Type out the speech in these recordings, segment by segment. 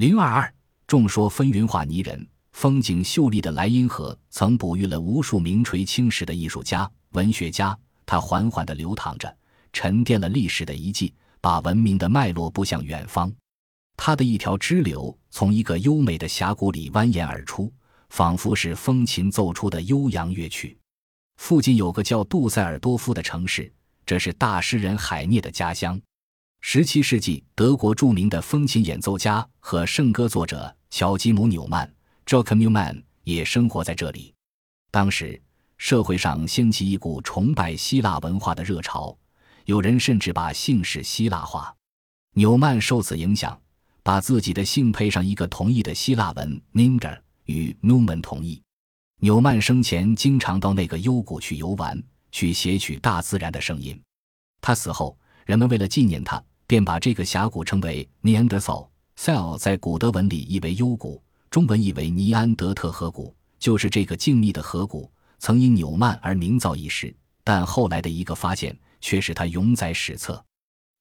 零二二，众说纷纭画泥人，风景秀丽的莱茵河曾哺育了无数名垂青史的艺术家、文学家。它缓缓地流淌着，沉淀了历史的遗迹，把文明的脉络布向远方。它的一条支流从一个优美的峡谷里蜿蜒而出，仿佛是风琴奏出的悠扬乐曲。附近有个叫杜塞尔多夫的城市，这是大诗人海涅的家乡。十七世纪，德国著名的风琴演奏家和圣歌作者乔吉姆·纽曼 （Joachim Neumann） 也生活在这里。当时，社会上掀起一股崇拜希腊文化的热潮，有人甚至把姓氏希腊化。纽曼受此影响，把自己的姓配上一个同义的希腊文 “ninger”，与 Newman 同义。纽曼生前经常到那个幽谷去游玩，去撷取大自然的声音。他死后，人们为了纪念他。便把这个峡谷称为 Neanderthal。Cell 在古德文里意为幽谷，中文意为尼安德特河谷，就是这个静谧的河谷曾因纽曼而名噪一时。但后来的一个发现却使他永载史册。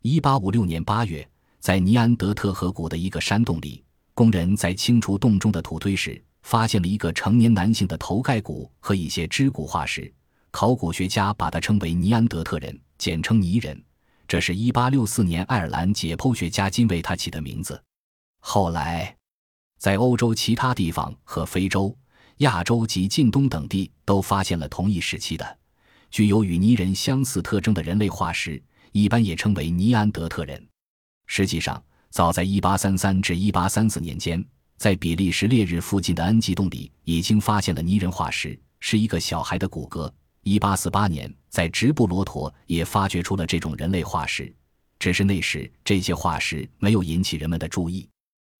一八五六年八月，在尼安德特河谷的一个山洞里，工人在清除洞中的土堆时，发现了一个成年男性的头盖骨和一些肢骨化石。考古学家把它称为尼安德特人，简称尼人。这是一八六四年爱尔兰解剖学家金为他起的名字。后来，在欧洲其他地方和非洲、亚洲及近东等地都发现了同一时期的、具有与泥人相似特征的人类化石，一般也称为尼安德特人。实际上，早在一八三三至一八三四年间，在比利时烈日附近的恩吉洞里已经发现了泥人化石，是一个小孩的骨骼。一八四八年，在直布罗陀也发掘出了这种人类化石，只是那时这些化石没有引起人们的注意。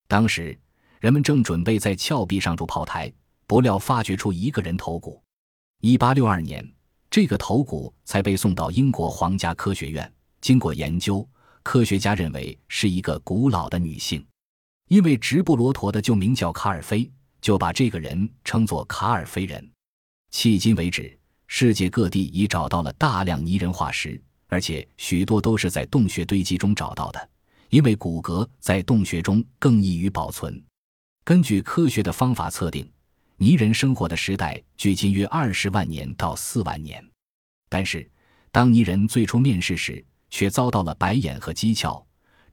当时人们正准备在峭壁上筑炮台，不料发掘出一个人头骨。一八六二年，这个头骨才被送到英国皇家科学院。经过研究，科学家认为是一个古老的女性，因为直布罗陀的就名叫卡尔菲，就把这个人称作卡尔菲人。迄今为止。世界各地已找到了大量泥人化石，而且许多都是在洞穴堆积中找到的，因为骨骼在洞穴中更易于保存。根据科学的方法测定，泥人生活的时代距今约二十万年到四万年。但是，当泥人最初面世时，却遭到了白眼和讥诮。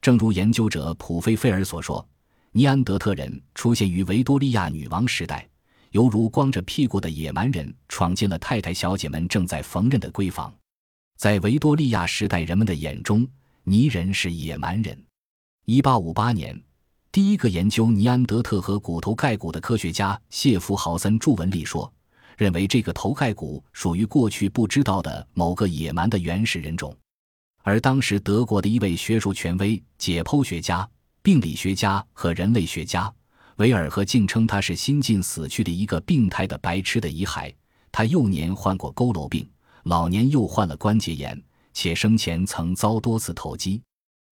正如研究者普菲菲尔所说，尼安德特人出现于维多利亚女王时代。犹如光着屁股的野蛮人闯进了太太小姐们正在缝纫的闺房。在维多利亚时代人们的眼中，泥人是野蛮人。一八五八年，第一个研究尼安德特和骨头盖骨的科学家谢弗豪森著文里说，认为这个头盖骨属于过去不知道的某个野蛮的原始人种。而当时德国的一位学术权威、解剖学家、病理学家和人类学家。维尔和竟称他是新近死去的一个病态的白痴的遗骸。他幼年患过佝偻病，老年又患了关节炎，且生前曾遭多次投机。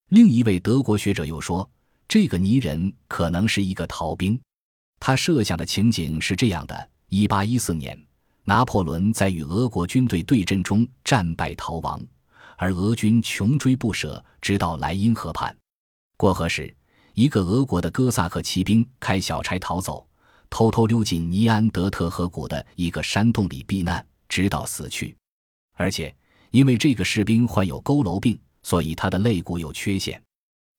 另一位德国学者又说，这个泥人可能是一个逃兵。他设想的情景是这样的：一八一四年，拿破仑在与俄国军队对阵中战败逃亡，而俄军穷追不舍，直到莱茵河畔。过河时。一个俄国的哥萨克骑兵开小差逃走，偷偷溜进尼安德特河谷的一个山洞里避难，直到死去。而且，因为这个士兵患有佝偻病，所以他的肋骨有缺陷。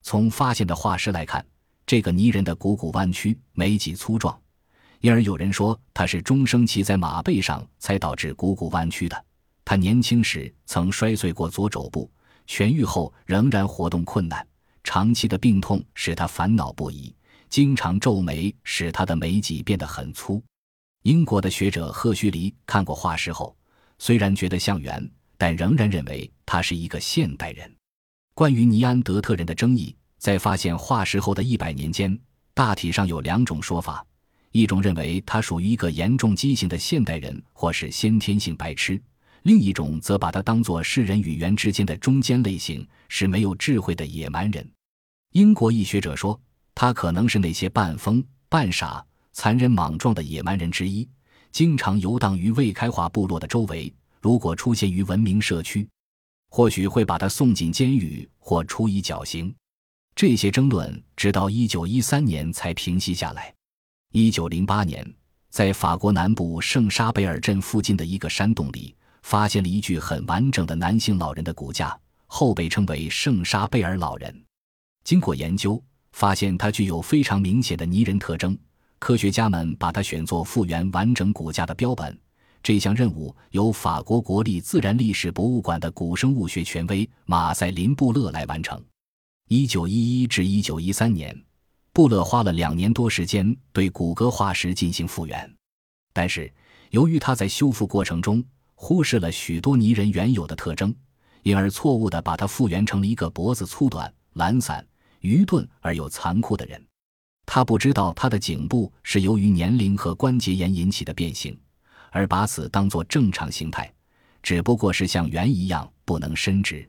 从发现的化石来看，这个泥人的股骨弯曲，眉脊粗壮，因而有人说他是终生骑在马背上才导致股骨弯曲的。他年轻时曾摔碎过左肘部，痊愈后仍然活动困难。长期的病痛使他烦恼不已，经常皱眉，使他的眉脊变得很粗。英国的学者赫胥黎看过化石后，虽然觉得像猿，但仍然认为他是一个现代人。关于尼安德特人的争议，在发现化石后的一百年间，大体上有两种说法：一种认为他属于一个严重畸形的现代人，或是先天性白痴；另一种则把他当作是人与猿之间的中间类型，是没有智慧的野蛮人。英国一学者说，他可能是那些半疯半傻、残忍莽撞的野蛮人之一，经常游荡于未开化部落的周围。如果出现于文明社区，或许会把他送进监狱或处以绞刑。这些争论直到一九一三年才平息下来。一九零八年，在法国南部圣沙贝尔镇附近的一个山洞里，发现了一具很完整的男性老人的骨架，后被称为圣沙贝尔老人。经过研究，发现它具有非常明显的泥人特征。科学家们把它选作复原完整骨架的标本。这项任务由法国国立自然历史博物馆的古生物学权威马塞林·布勒来完成。一九一一至一九一三年，布勒花了两年多时间对骨骼化石进行复原，但是由于他在修复过程中忽视了许多泥人原有的特征，因而错误地把它复原成了一个脖子粗短、懒散、愚钝而又残酷的人。他不知道他的颈部是由于年龄和关节炎引起的变形，而把此当作正常形态，只不过是像猿一样不能伸直。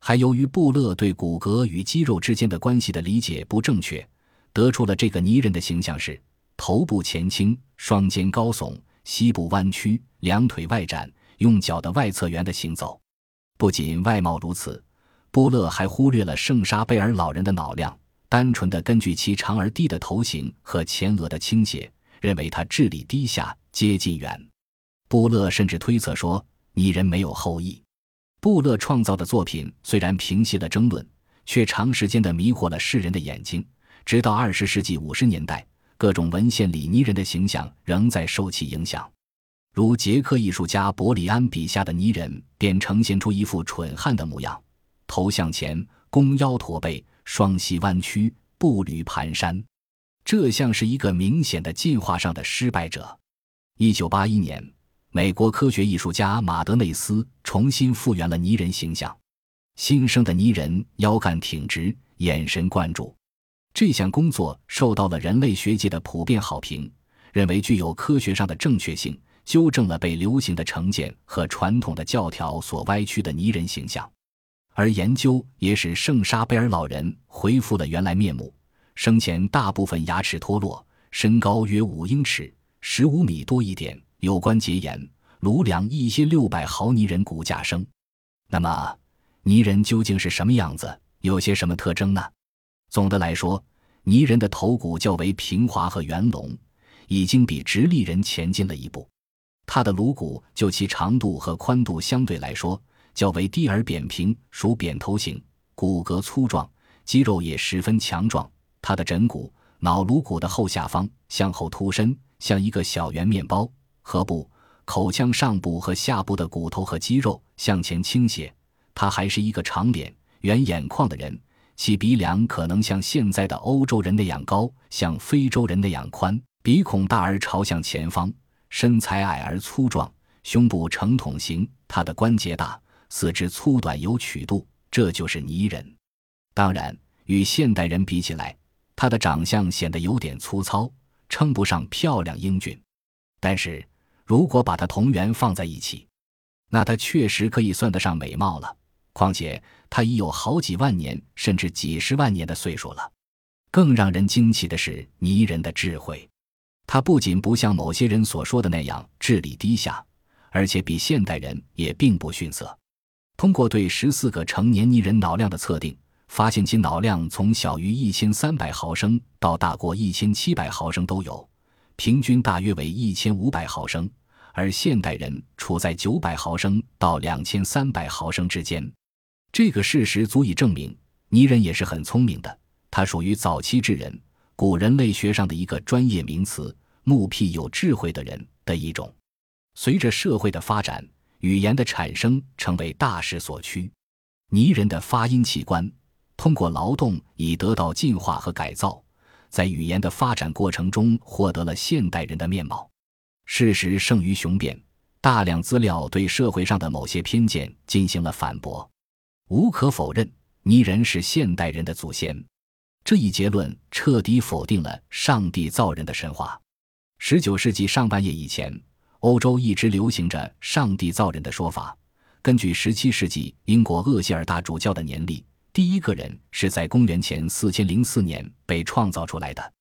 还由于布勒对骨骼与肌肉之间的关系的理解不正确，得出了这个泥人的形象是：头部前倾，双肩高耸，膝部弯曲，两腿外展，用脚的外侧缘的行走。不仅外貌如此，布勒还忽略了圣沙贝尔老人的脑量。单纯的根据其长而低的头型和前额的倾斜，认为他智力低下，接近猿。布勒甚至推测说，拟人没有后裔。布勒创造的作品虽然平息了争论，却长时间的迷惑了世人的眼睛。直到二十世纪五十年代，各种文献里泥人的形象仍在受其影响。如捷克艺术家伯里安笔下的泥人，便呈现出一副蠢汉的模样，头向前，弓腰驼背。双膝弯曲，步履蹒跚，这像是一个明显的进化上的失败者。一九八一年，美国科学艺术家马德内斯重新复原了泥人形象。新生的泥人腰杆挺直，眼神灌注。这项工作受到了人类学界的普遍好评，认为具有科学上的正确性，纠正了被流行的成见和传统的教条所歪曲的泥人形象。而研究也使圣沙贝尔老人恢复了原来面目，生前大部分牙齿脱落，身高约五英尺，十五米多一点，有关节炎，颅梁一些六百毫泥人骨架生。那么，泥人究竟是什么样子？有些什么特征呢？总的来说，泥人的头骨较为平滑和圆隆，已经比直立人前进了一步。他的颅骨就其长度和宽度相对来说。较为低而扁平，属扁头型，骨骼粗壮，肌肉也十分强壮。它的枕骨、脑颅骨的后下方向后凸伸，像一个小圆面包；颌部、口腔上部和下部的骨头和肌肉向前倾斜。他还是一个长脸、圆眼眶的人，其鼻梁可能像现在的欧洲人那样高，像非洲人那样宽，鼻孔大而朝向前方，身材矮而粗壮，胸部呈筒形。他的关节大。四肢粗短有曲度，这就是泥人。当然，与现代人比起来，他的长相显得有点粗糙，称不上漂亮英俊。但是，如果把他同源放在一起，那他确实可以算得上美貌了。况且，他已有好几万年，甚至几十万年的岁数了。更让人惊奇的是，泥人的智慧。他不仅不像某些人所说的那样智力低下，而且比现代人也并不逊色。通过对十四个成年泥人脑量的测定，发现其脑量从小于一千三百毫升到大过一千七百毫升都有，平均大约为一千五百毫升，而现代人处在九百毫升到两千三百毫升之间。这个事实足以证明，泥人也是很聪明的。他属于早期智人，古人类学上的一个专业名词——目辟有智慧的人的一种。随着社会的发展。语言的产生成为大势所趋，泥人的发音器官通过劳动已得到进化和改造，在语言的发展过程中获得了现代人的面貌。事实胜于雄辩，大量资料对社会上的某些偏见进行了反驳。无可否认，泥人是现代人的祖先。这一结论彻底否定了上帝造人的神话。十九世纪上半叶以前。欧洲一直流行着“上帝造人”的说法。根据17世纪英国厄齐尔大主教的年历，第一个人是在公元前4004年被创造出来的。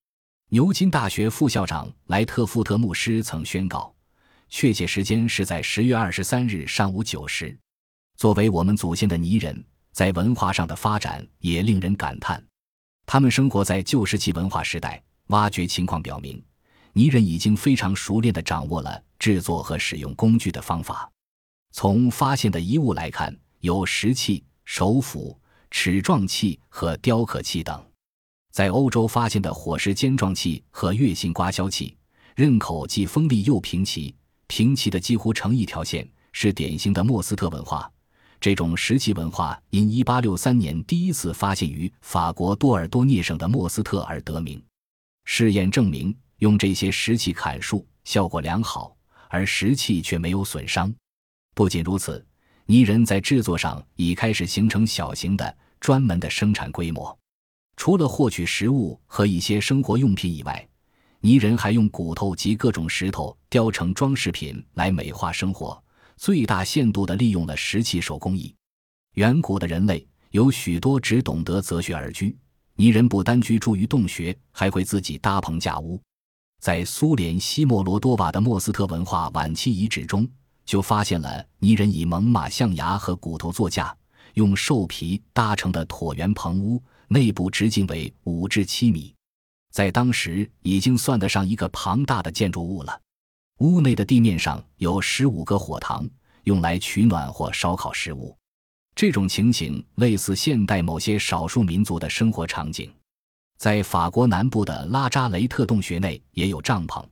牛津大学副校长莱特福特牧师曾宣告，确切时间是在10月23日上午9时。作为我们祖先的泥人，在文化上的发展也令人感叹。他们生活在旧石器文化时代，挖掘情况表明，泥人已经非常熟练地掌握了制作和使用工具的方法。从发现的遗物来看，有石器、手斧、齿状器和雕刻器等。在欧洲发现的火石尖状器和月形刮削器，刃口既锋利又平齐，平齐的几乎成一条线，是典型的莫斯特文化。这种石器文化因1863年第一次发现于法国多尔多涅省的莫斯特而得名。试验证明，用这些石器砍树效果良好，而石器却没有损伤。不仅如此，泥人在制作上已开始形成小型的、专门的生产规模。除了获取食物和一些生活用品以外，泥人还用骨头及各种石头雕成装饰品来美化生活。最大限度地利用了石器手工艺。远古的人类有许多只懂得择穴而居，泥人不单居住于洞穴，还会自己搭棚架屋。在苏联西莫罗多瓦的莫斯特文化晚期遗址中，就发现了泥人以猛犸象牙和骨头作架，用兽皮搭成的椭圆棚屋，内部直径为五至七米，在当时已经算得上一个庞大的建筑物了。屋内的地面上有十五个火塘，用来取暖或烧烤食物。这种情形类似现代某些少数民族的生活场景。在法国南部的拉扎雷特洞穴内也有帐篷，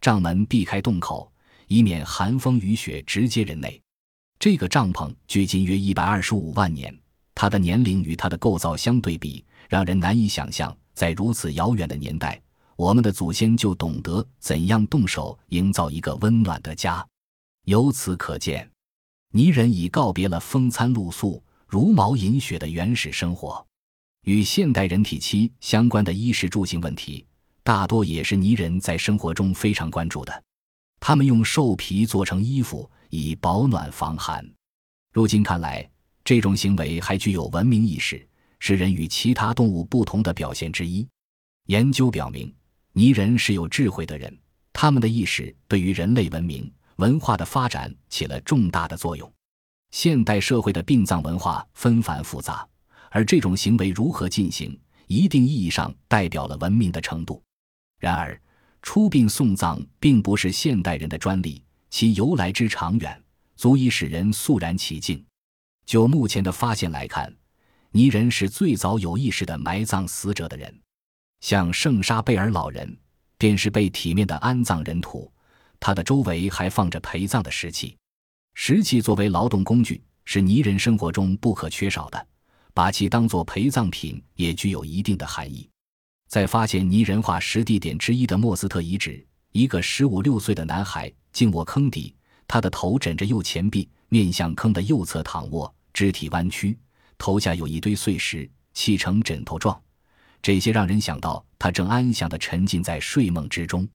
帐门避开洞口，以免寒风雨雪直接人内。这个帐篷距今约一百二十五万年，它的年龄与它的构造相对比，让人难以想象，在如此遥远的年代。我们的祖先就懂得怎样动手营造一个温暖的家，由此可见，泥人已告别了风餐露宿、茹毛饮血的原始生活。与现代人体期相关的衣食住行问题，大多也是泥人在生活中非常关注的。他们用兽皮做成衣服，以保暖防寒。如今看来，这种行为还具有文明意识，是人与其他动物不同的表现之一。研究表明。泥人是有智慧的人，他们的意识对于人类文明文化的发展起了重大的作用。现代社会的殡葬文化纷繁复杂，而这种行为如何进行，一定意义上代表了文明的程度。然而，出殡送葬并不是现代人的专利，其由来之长远，足以使人肃然起敬。就目前的发现来看，泥人是最早有意识的埋葬死者的人。像圣沙贝尔老人，便是被体面的安葬人土，他的周围还放着陪葬的石器。石器作为劳动工具，是泥人生活中不可缺少的，把其当作陪葬品也具有一定的含义。在发现泥人化石地点之一的莫斯特遗址，一个十五六岁的男孩静卧坑底，他的头枕着右前臂，面向坑的右侧躺卧，肢体弯曲，头下有一堆碎石砌成枕头状。这些让人想到他正安详地沉浸在睡梦之中。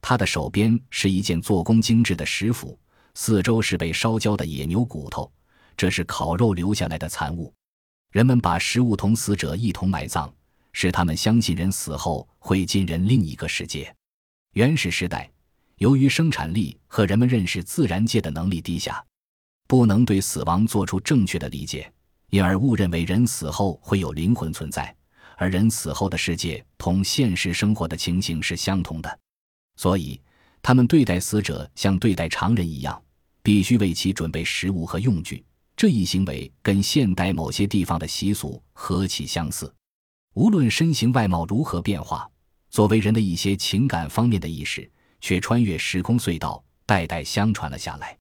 他的手边是一件做工精致的石斧，四周是被烧焦的野牛骨头，这是烤肉留下来的残物。人们把食物同死者一同埋葬，使他们相信人死后会进人另一个世界。原始时代，由于生产力和人们认识自然界的能力低下，不能对死亡做出正确的理解，因而误认为人死后会有灵魂存在。而人死后的世界同现实生活的情形是相同的，所以他们对待死者像对待常人一样，必须为其准备食物和用具。这一行为跟现代某些地方的习俗何其相似！无论身形外貌如何变化，作为人的一些情感方面的意识却穿越时空隧道，代代相传了下来。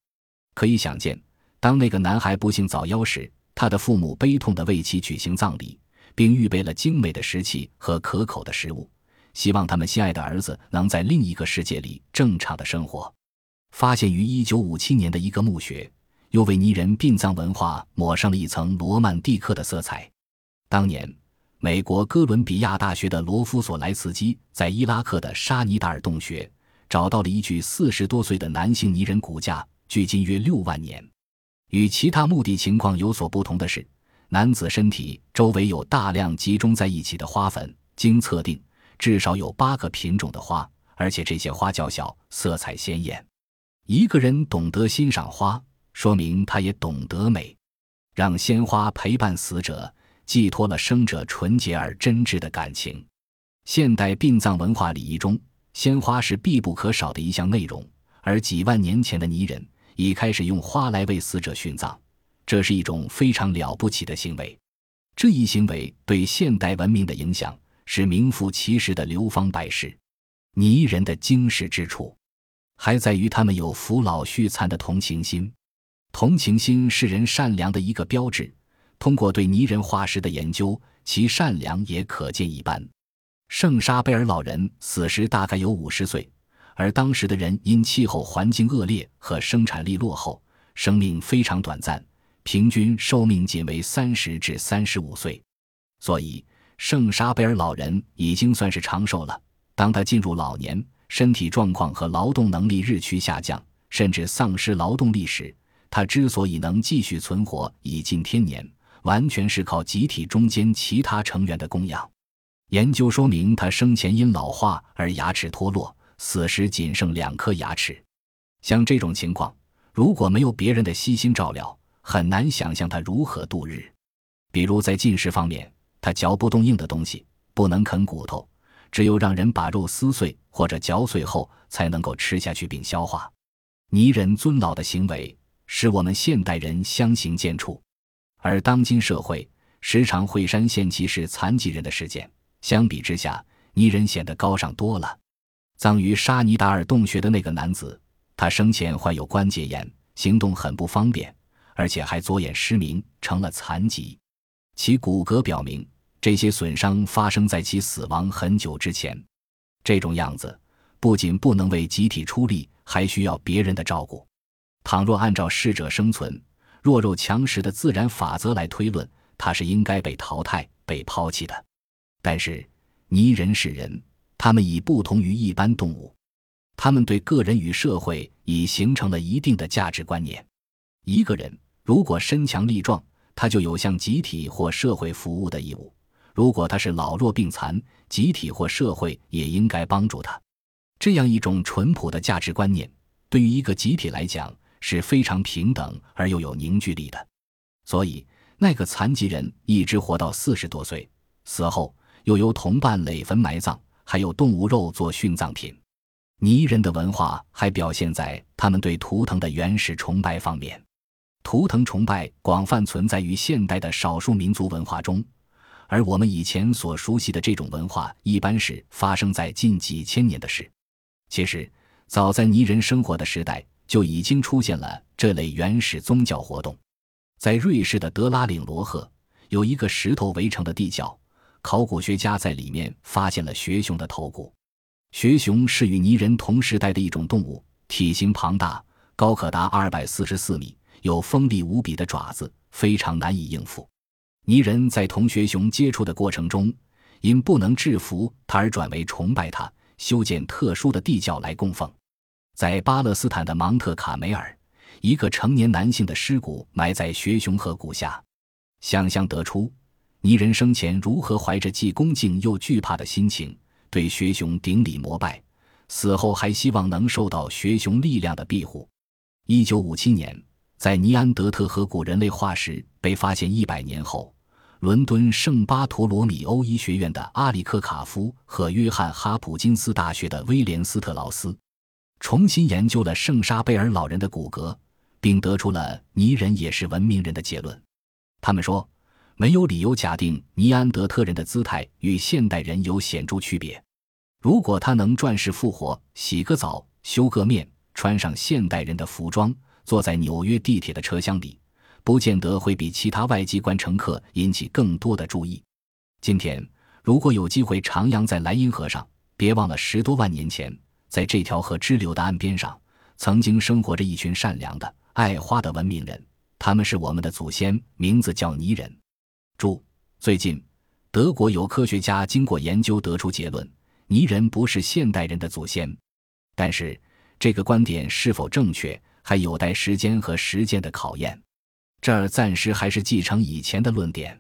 可以想见，当那个男孩不幸早夭时，他的父母悲痛地为其举行葬礼。并预备了精美的石器和可口的食物，希望他们心爱的儿子能在另一个世界里正常的生活。发现于1957年的一个墓穴，又为泥人殡葬文化抹上了一层罗曼蒂克的色彩。当年，美国哥伦比亚大学的罗夫索莱茨基在伊拉克的沙尼达尔洞穴找到了一具四十多岁的男性泥人骨架，距今约六万年。与其他墓地情况有所不同的是。男子身体周围有大量集中在一起的花粉，经测定，至少有八个品种的花，而且这些花较小，色彩鲜艳。一个人懂得欣赏花，说明他也懂得美。让鲜花陪伴死者，寄托了生者纯洁而真挚的感情。现代殡葬文化礼仪中，鲜花是必不可少的一项内容，而几万年前的泥人已开始用花来为死者殉葬，这是一种非常了不起的行为。这一行为对现代文明的影响是名副其实的流芳百世。泥人的惊世之处，还在于他们有扶老续残的同情心。同情心是人善良的一个标志。通过对泥人化石的研究，其善良也可见一斑。圣沙贝尔老人死时大概有五十岁，而当时的人因气候环境恶劣和生产力落后，生命非常短暂。平均寿命仅为三十至三十五岁，所以圣沙贝尔老人已经算是长寿了。当他进入老年，身体状况和劳动能力日趋下降，甚至丧失劳动力时，它之所以能继续存活已近天年，完全是靠集体中间其他成员的供养。研究说明，它生前因老化而牙齿脱落，死时仅剩两颗牙齿。像这种情况，如果没有别人的悉心照料，很难想象它如何度日，比如在进食方面，它嚼不动硬的东西，不能啃骨头，只有让人把肉撕碎或者嚼碎后才能够吃下去并消化。泥人尊老的行为使我们现代人相形见绌，而当今社会时常会删献其是残疾人的事件，相比之下，泥人显得高尚多了。葬于沙尼达尔洞穴的那个男子，他生前患有关节炎，行动很不方便。而且还左眼失明，成了残疾。其骨骼表明，这些损伤发生在其死亡很久之前。这种样子不仅不能为集体出力，还需要别人的照顾。倘若按照适者生存、弱肉强食的自然法则来推论，他是应该被淘汰、被抛弃的。但是，泥人是人，他们已不同于一般动物，他们对个人与社会已形成了一定的价值观念。一个人。如果身强力壮，他就有向集体或社会服务的义务；如果他是老弱病残，集体或社会也应该帮助他。这样一种淳朴的价值观念，对于一个集体来讲是非常平等而又有凝聚力的。所以，那个残疾人一直活到四十多岁，死后又由同伴垒坟埋葬，还有动物肉做殉葬品。泥人的文化还表现在他们对图腾的原始崇拜方面。图腾崇拜广泛存在于现代的少数民族文化中，而我们以前所熟悉的这种文化，一般是发生在近几千年的事。其实，早在泥人生活的时代，就已经出现了这类原始宗教活动。在瑞士的德拉岭罗赫，有一个石头围成的地窖，考古学家在里面发现了学熊的头骨。学熊是与泥人同时代的一种动物，体型庞大，高可达二百四十四米。有锋利无比的爪子，非常难以应付。泥人在同学熊接触的过程中，因不能制服它而转为崇拜它，修建特殊的地窖来供奉。在巴勒斯坦的芒特卡梅尔，一个成年男性的尸骨埋在学熊河谷下。想象得出，泥人生前如何怀着既恭敬又惧怕的心情对学熊顶礼膜拜，死后还希望能受到学熊力量的庇护。一九五七年。在尼安德特河谷人类化石被发现一百年后，伦敦圣巴托罗米欧医学院的阿里克卡夫和约翰哈普金斯大学的威廉斯特劳斯重新研究了圣沙贝尔老人的骨骼，并得出了泥人也是文明人的结论。他们说，没有理由假定尼安德特人的姿态与现代人有显著区别。如果他能转世复活，洗个澡，修个面，穿上现代人的服装。坐在纽约地铁的车厢里，不见得会比其他外籍观乘客引起更多的注意。今天，如果有机会徜徉在莱茵河上，别忘了十多万年前，在这条河支流的岸边上，曾经生活着一群善良的、爱花的文明人。他们是我们的祖先，名字叫泥人。注：最近，德国有科学家经过研究得出结论：泥人不是现代人的祖先。但是，这个观点是否正确？还有待时间和实践的考验，这儿暂时还是继承以前的论点。